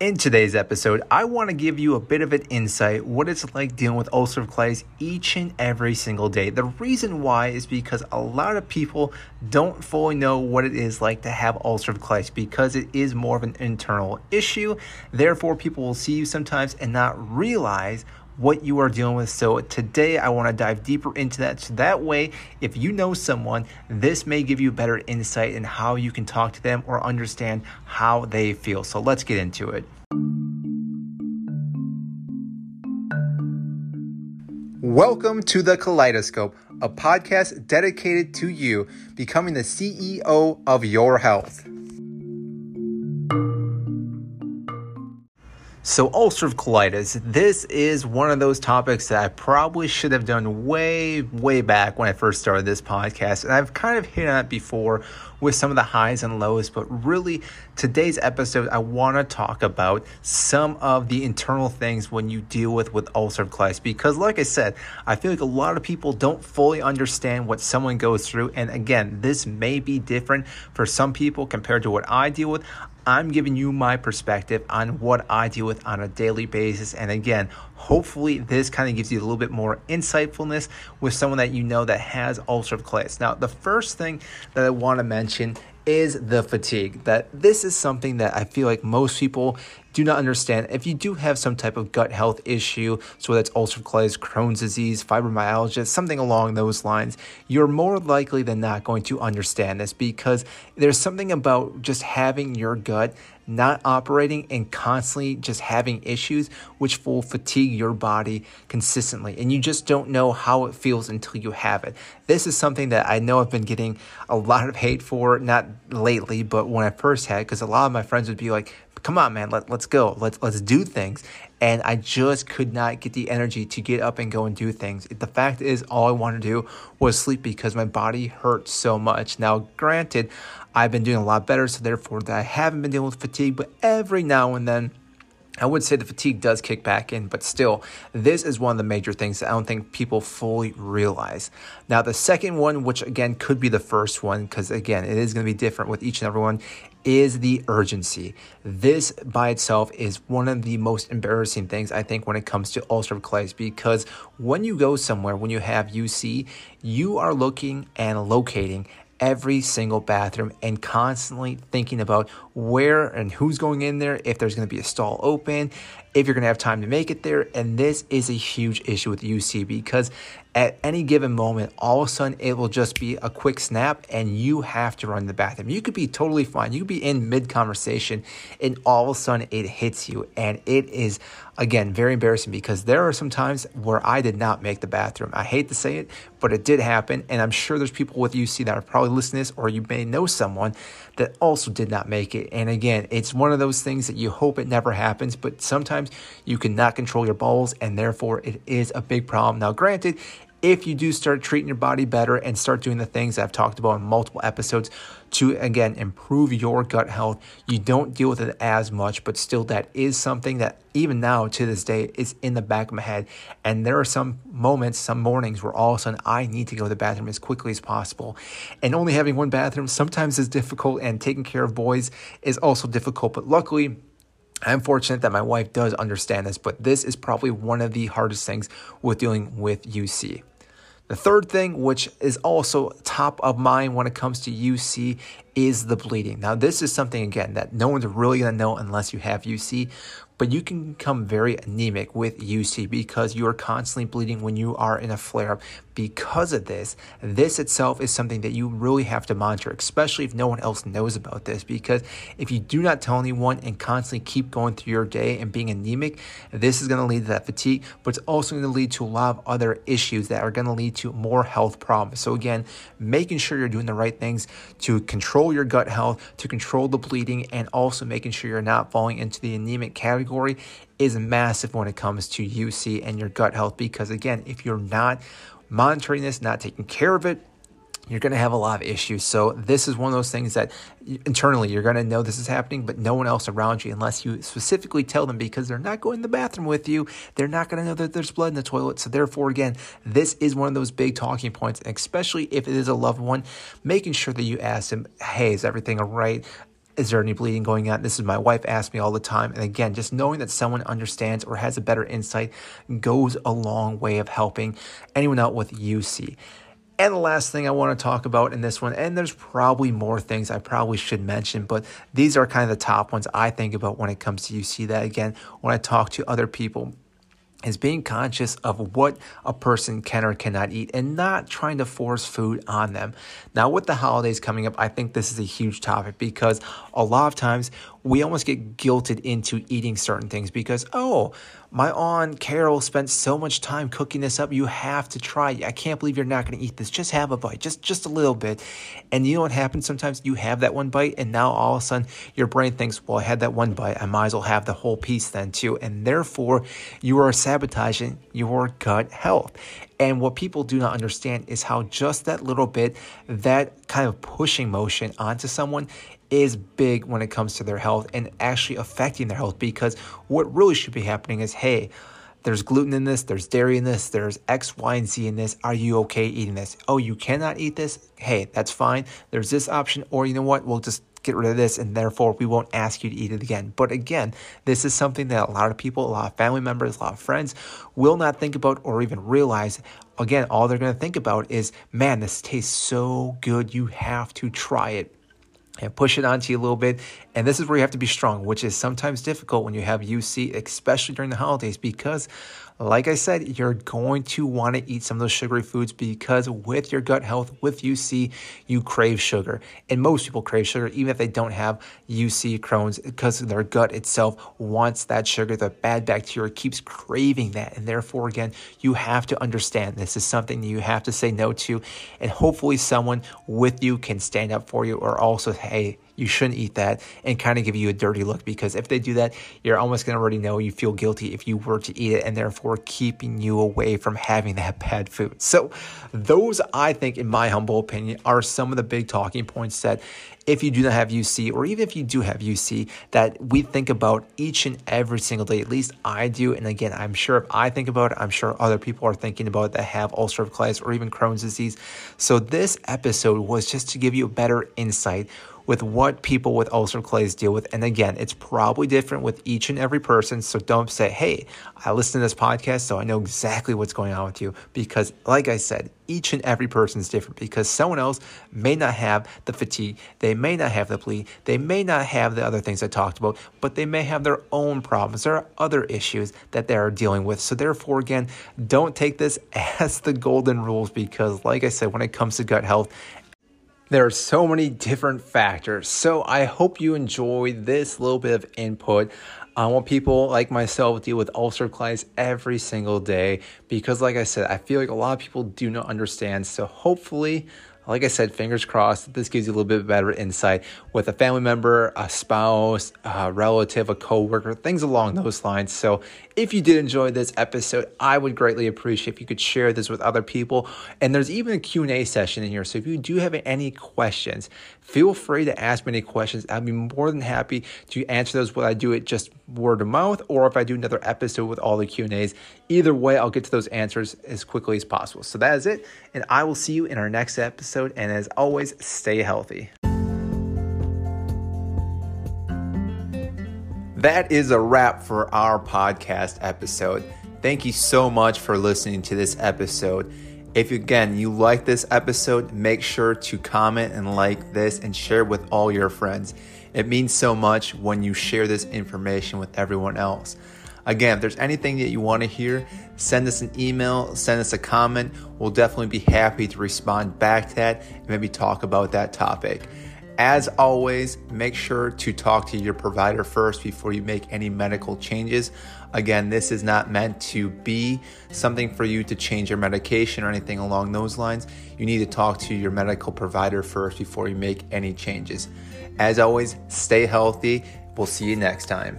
In today's episode, I want to give you a bit of an insight what it's like dealing with ulcerative colitis each and every single day. The reason why is because a lot of people don't fully know what it is like to have ulcerative colitis because it is more of an internal issue. Therefore, people will see you sometimes and not realize what you are dealing with. So today I want to dive deeper into that. So that way, if you know someone, this may give you better insight in how you can talk to them or understand how they feel. So let's get into it. Welcome to the Kaleidoscope, a podcast dedicated to you becoming the CEO of your health. So, ulcerative colitis, this is one of those topics that I probably should have done way, way back when I first started this podcast. And I've kind of hit on it before with some of the highs and lows, but really, today's episode, I want to talk about some of the internal things when you deal with, with ulcerative colitis. Because, like I said, I feel like a lot of people don't fully understand what someone goes through. And again, this may be different for some people compared to what I deal with. I'm giving you my perspective on what I deal with on a daily basis. And again, hopefully this kind of gives you a little bit more insightfulness with someone that you know that has ulcerative colitis. Now, the first thing that I want to mention is the fatigue. That this is something that I feel like most people do not understand. If you do have some type of gut health issue, so it's ulcerative colitis, Crohn's disease, fibromyalgia, something along those lines, you're more likely than not going to understand this because there's something about just having your gut not operating and constantly just having issues, which will fatigue your body consistently. And you just don't know how it feels until you have it. This is something that I know I've been getting a lot of hate for, not lately, but when I first had, because a lot of my friends would be like, come on, man, let, let's go. Let's, let's do things. And I just could not get the energy to get up and go and do things. The fact is, all I wanted to do was sleep because my body hurt so much. Now, granted, I've been doing a lot better, so therefore that I haven't been dealing with fatigue, but every now and then, I would say the fatigue does kick back in, but still, this is one of the major things that I don't think people fully realize. Now, the second one, which again could be the first one, because again, it is going to be different with each and every one, is the urgency. This by itself is one of the most embarrassing things I think when it comes to ulcerative colitis because when you go somewhere, when you have UC, you are looking and locating every single bathroom and constantly thinking about where and who's going in there, if there's going to be a stall open, if you're going to have time to make it there. And this is a huge issue with UC because at any given moment, all of a sudden it will just be a quick snap and you have to run to the bathroom. You could be totally fine. You could be in mid conversation and all of a sudden it hits you. And it is, again, very embarrassing because there are some times where I did not make the bathroom. I hate to say it, but it did happen. And I'm sure there's people with UC that are probably listening to this, or you may know someone that also did not make it. And again, it's one of those things that you hope it never happens, but sometimes you cannot control your bowels and therefore it is a big problem. Now, granted, if you do start treating your body better and start doing the things I've talked about in multiple episodes to again improve your gut health, you don't deal with it as much, but still that is something that even now to this day is in the back of my head. And there are some moments, some mornings where all of a sudden I need to go to the bathroom as quickly as possible. And only having one bathroom sometimes is difficult, and taking care of boys is also difficult. But luckily, I'm fortunate that my wife does understand this, but this is probably one of the hardest things with dealing with UC. The third thing, which is also top of mind when it comes to UC, is the bleeding. Now, this is something, again, that no one's really to know unless you have UC, but you can become very anemic with UC because you are constantly bleeding when you are in a flare up. Because of this, this itself is something that you really have to monitor, especially if no one else knows about this. Because if you do not tell anyone and constantly keep going through your day and being anemic, this is going to lead to that fatigue, but it's also going to lead to a lot of other issues that are going to lead to more health problems. So, again, making sure you're doing the right things to control your gut health, to control the bleeding, and also making sure you're not falling into the anemic category category is massive when it comes to UC and your gut health because, again, if you're not monitoring this, not taking care of it, you're going to have a lot of issues. So, this is one of those things that internally you're going to know this is happening, but no one else around you, unless you specifically tell them because they're not going to the bathroom with you, they're not going to know that there's blood in the toilet. So, therefore, again, this is one of those big talking points, especially if it is a loved one, making sure that you ask them, hey, is everything all right? Is there any bleeding going on? This is my wife asks me all the time. And again, just knowing that someone understands or has a better insight goes a long way of helping anyone out with UC. And the last thing I want to talk about in this one, and there's probably more things I probably should mention, but these are kind of the top ones I think about when it comes to UC that again, when I talk to other people is being conscious of what a person can or cannot eat and not trying to force food on them. Now, with the holidays coming up, I think this is a huge topic because a lot of times we almost get guilted into eating certain things because, oh, my aunt Carol spent so much time cooking this up. You have to try. I can't believe you're not going to eat this. Just have a bite, just just a little bit. And you know what happens sometimes? You have that one bite, and now all of a sudden your brain thinks, "Well, I had that one bite. I might as well have the whole piece then too." And therefore, you are sabotaging your gut health. And what people do not understand is how just that little bit, that kind of pushing motion onto someone is big when it comes to their health and actually affecting their health because what really should be happening is hey, there's gluten in this, there's dairy in this, there's X, Y, and Z in this. Are you okay eating this? Oh, you cannot eat this? Hey, that's fine. There's this option, or you know what? We'll just get rid of this and therefore we won't ask you to eat it again. But again, this is something that a lot of people, a lot of family members, a lot of friends will not think about or even realize. Again, all they're going to think about is, man, this tastes so good. You have to try it and push it onto you a little bit. And this is where you have to be strong, which is sometimes difficult when you have UC, especially during the holidays, because like I said, you're going to want to eat some of those sugary foods because with your gut health, with UC, you crave sugar. And most people crave sugar, even if they don't have UC Crohn's, because their gut itself wants that sugar. The bad bacteria keeps craving that. And therefore, again, you have to understand this is something you have to say no to. And hopefully, someone with you can stand up for you or also, hey, you shouldn't eat that and kind of give you a dirty look because if they do that, you're almost going to already know you feel guilty if you were to eat it and therefore keeping you away from having that bad food. So, those I think, in my humble opinion, are some of the big talking points that if you do not have UC, or even if you do have UC, that we think about each and every single day. At least I do. And again, I'm sure if I think about it, I'm sure other people are thinking about it that have ulcerative colitis or even Crohn's disease. So this episode was just to give you a better insight with what people with ulcer colitis deal with. And again, it's probably different with each and every person. So don't say, hey, I listen to this podcast, so I know exactly what's going on with you. Because, like I said, each and every person is different because someone else may not have the fatigue, they may not have the bleed, they may not have the other things I talked about, but they may have their own problems. There are other issues that they are dealing with. So, therefore, again, don't take this as the golden rules because, like I said, when it comes to gut health, there are so many different factors. So I hope you enjoy this little bit of input on what people like myself deal with ulcer colitis every single day because like I said, I feel like a lot of people do not understand. So hopefully like I said, fingers crossed, this gives you a little bit better insight with a family member, a spouse, a relative, a coworker, things along those lines. So, if you did enjoy this episode, I would greatly appreciate if you could share this with other people. And there's even a Q&A session in here. So, if you do have any questions, feel free to ask me any questions. I'd be more than happy to answer those whether I do it just word of mouth or if I do another episode with all the Q&As. Either way, I'll get to those answers as quickly as possible. So that is it, and I will see you in our next episode. And as always, stay healthy. That is a wrap for our podcast episode. Thank you so much for listening to this episode. If again you like this episode, make sure to comment and like this and share with all your friends. It means so much when you share this information with everyone else. Again, if there's anything that you want to hear, send us an email, send us a comment. We'll definitely be happy to respond back to that and maybe talk about that topic. As always, make sure to talk to your provider first before you make any medical changes. Again, this is not meant to be something for you to change your medication or anything along those lines. You need to talk to your medical provider first before you make any changes. As always, stay healthy. We'll see you next time.